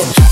Go.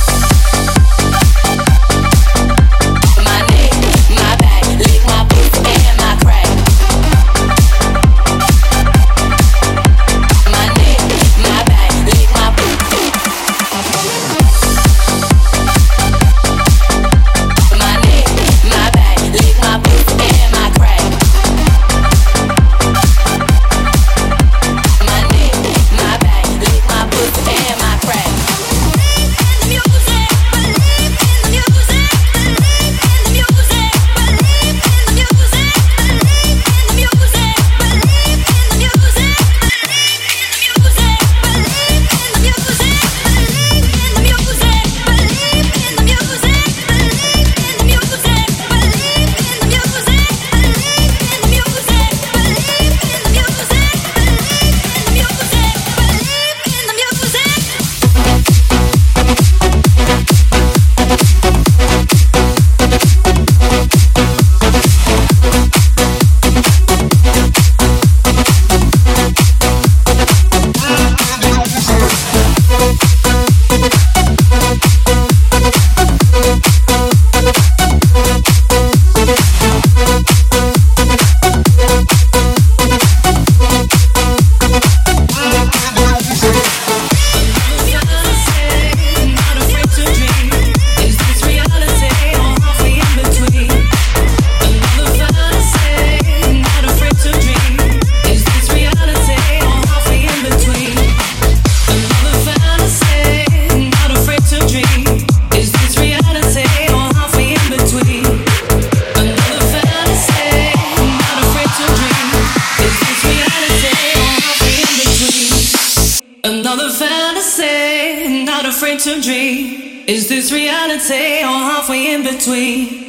A fantasy, not afraid to dream. Is this reality or halfway in between?